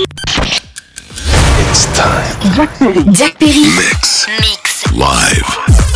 It's time. Jack Perry. Jack Perry. Mix. Mix. Live.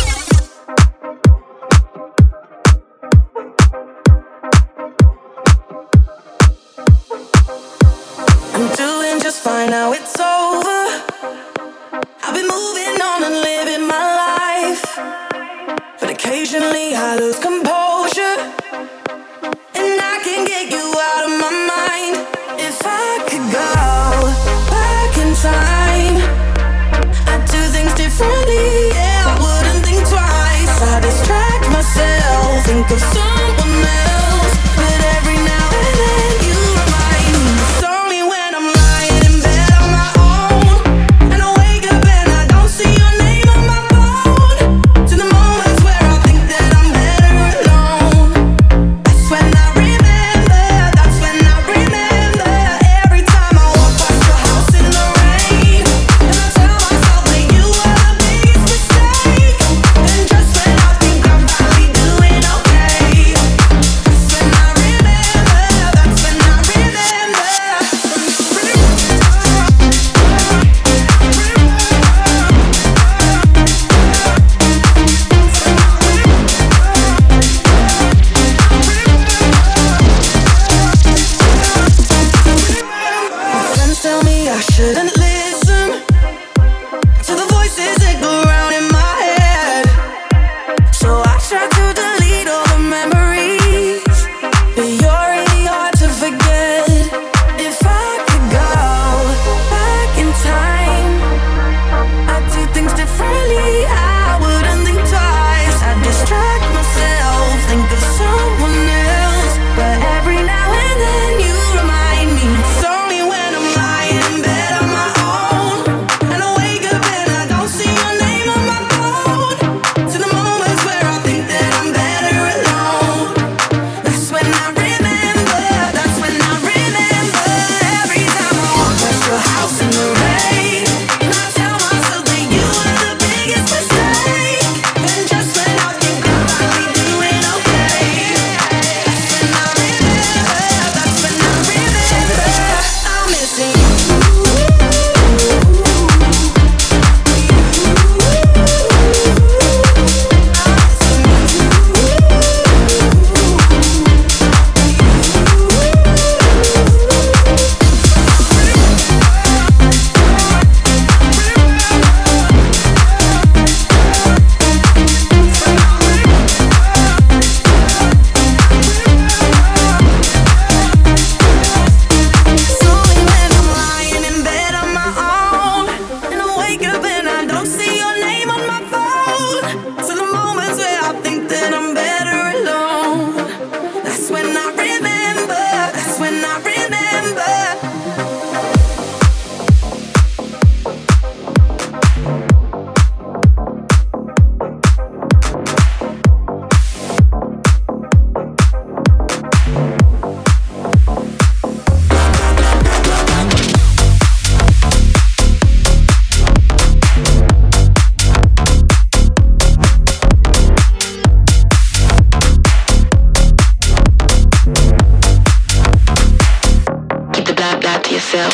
blah to yourself.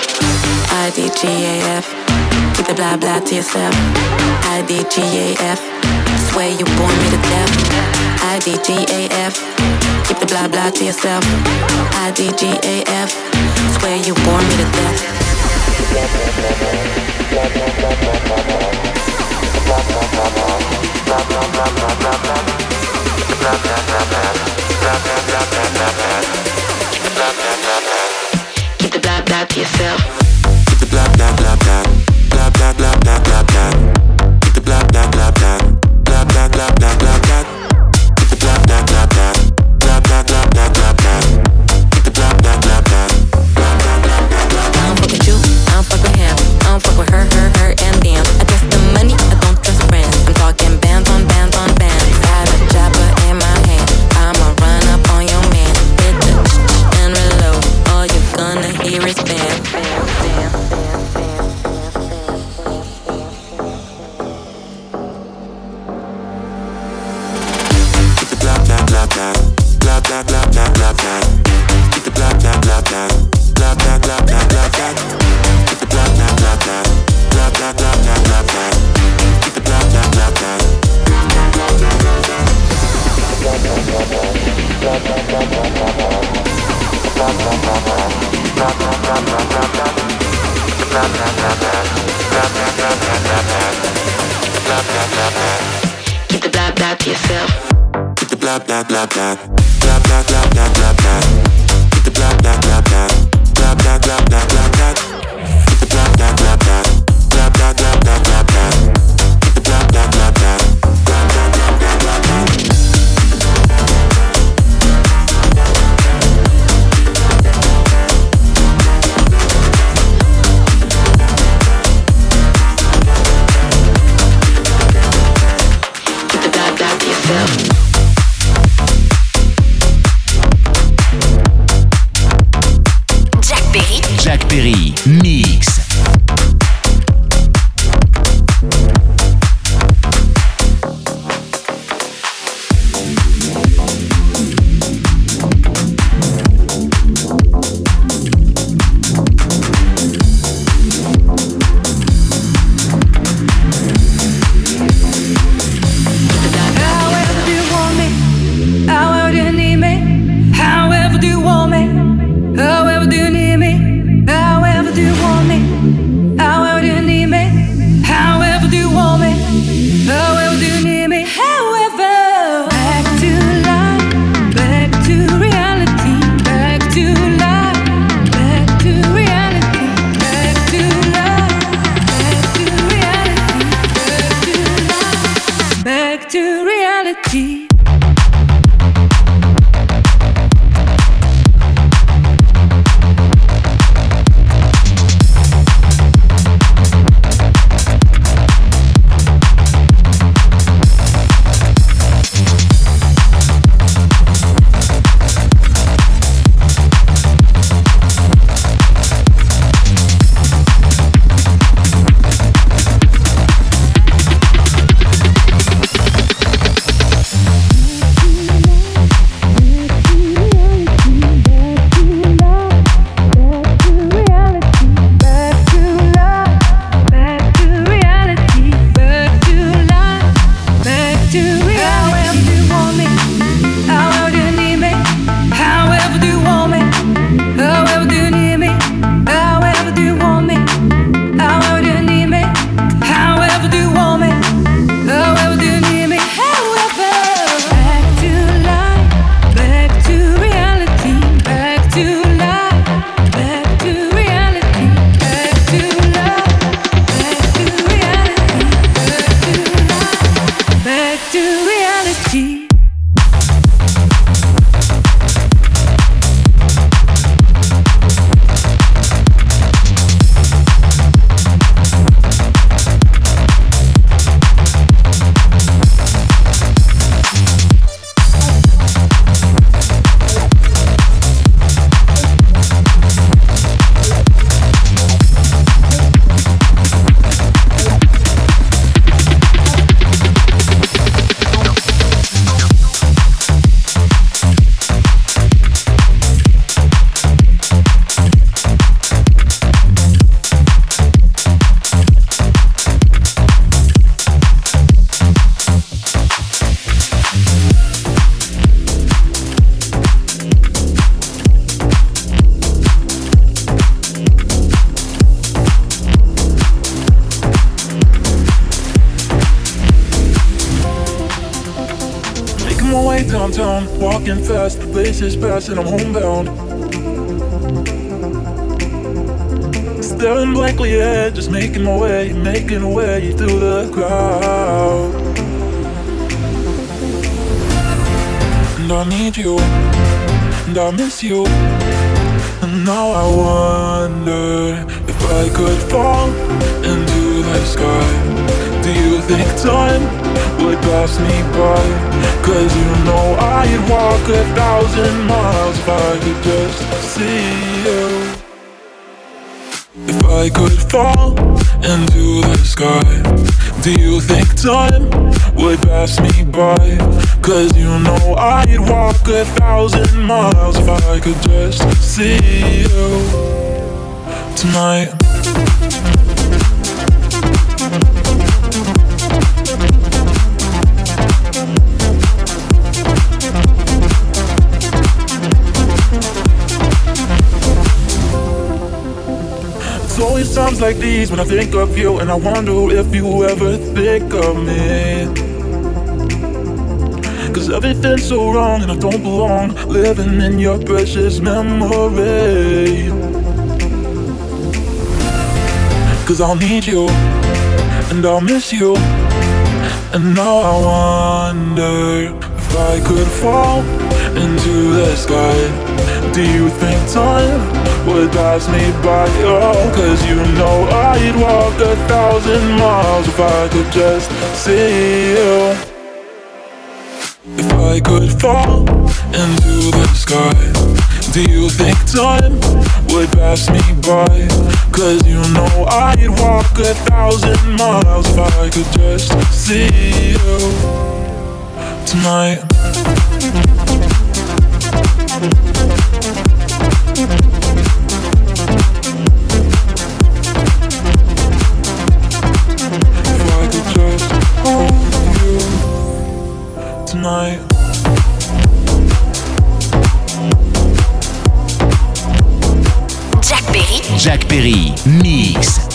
I D G A F. Keep the blah blah to yourself. I D G A F. Swear you bore me to death. I D G A F. Keep the blah blah to yourself. I D G A F. Swear you bore me to death yourself. Blah blah blah blah blah blah blah blah blah. Is passing, I'm homebound. Staring blankly ahead, just making my way, making my way through the crowd. And I need you, and I miss you. And now I wonder if I could fall into the sky. Do you think time? would pass me by Cause you know I'd walk a thousand miles if I could just see you If I could fall into the sky Do you think time would pass me by? Cause you know I'd walk a thousand miles if I could just see you tonight Always times like these when I think of you, and I wonder if you ever think of me. Cause everything's so wrong, and I don't belong living in your precious memory. Cause I'll need you, and I'll miss you. And now I wonder if I could fall into the sky. Do you think time would pass me by? Cause you know I'd walk a thousand miles if I could just see you. If I could fall into the sky, do you think time would pass me by? Cause you know I'd walk a thousand miles if I could just see you tonight. Perry. Jack Perry, Mix.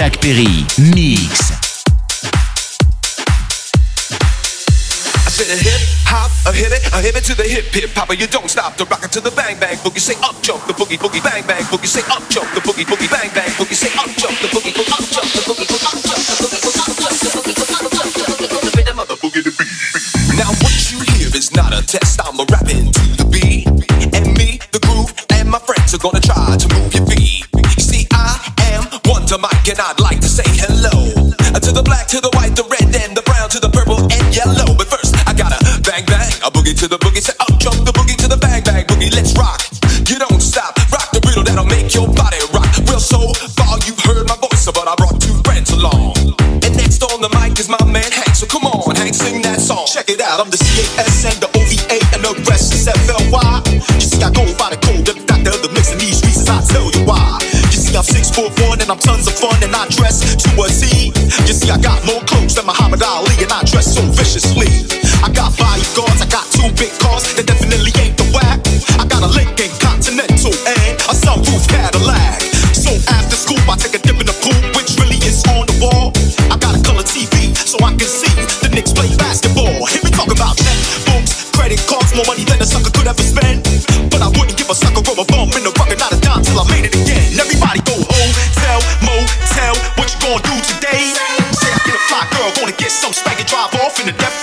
Perry, Jack Perry, mix. I said a hip hop, a hit it, a hip it to the hip hip hopper. You don't stop the rocket to the bang bang boogie. Say up jump the boogie boogie bang bang boogie. Say up jump the boogie boogie bang bang boogie. Say up jump the boogie boogie up jump the boogie boogie up jump the boogie boogie up jump the boogie boogie up jump the boogie boogie the rhythm of the boogie the beat. Now what you hear is not a test. I'm a rapping to the beat, and me, the groove, and my friends are gonna try to Wonder Mike, and I'd like to say hello uh, to the black, to the white, the red, and the brown, to the purple and yellow. But first, I gotta bang bang a boogie to the boogie. Say up jump the boogie to the bang bang boogie. Let's rock. You don't stop. Rock the riddle that'll make your body rock. Well, so far you've heard my voice, but I brought two friends along. And next on the mic is my man Hank. So come on, Hank, sing that song. Check it out. I'm the CAS and the foot one and I'm tons of fun and I dress to a Z. You see, I got more clothes than Muhammad drive off in the Def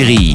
série.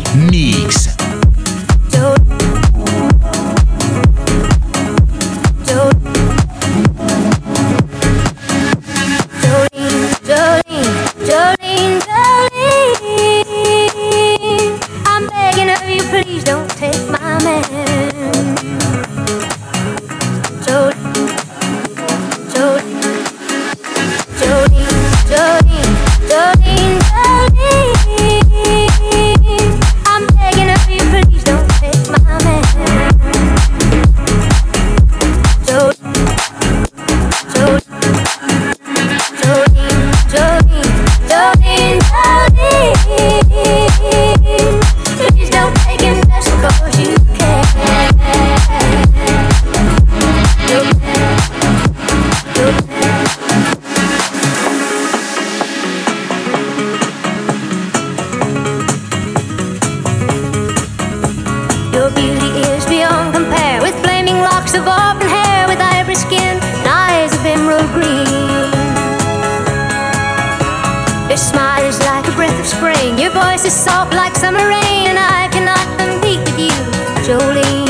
voice is soft like summer rain, and I cannot compete with you, Jolene.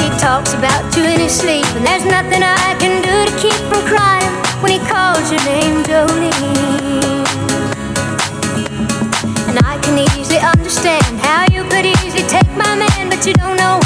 He talks about you in his sleep, and there's nothing I can do to keep from crying when he calls your name, Jolene. And I can easily understand how you could easily take my man, but you don't know.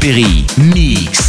Perry. Mix.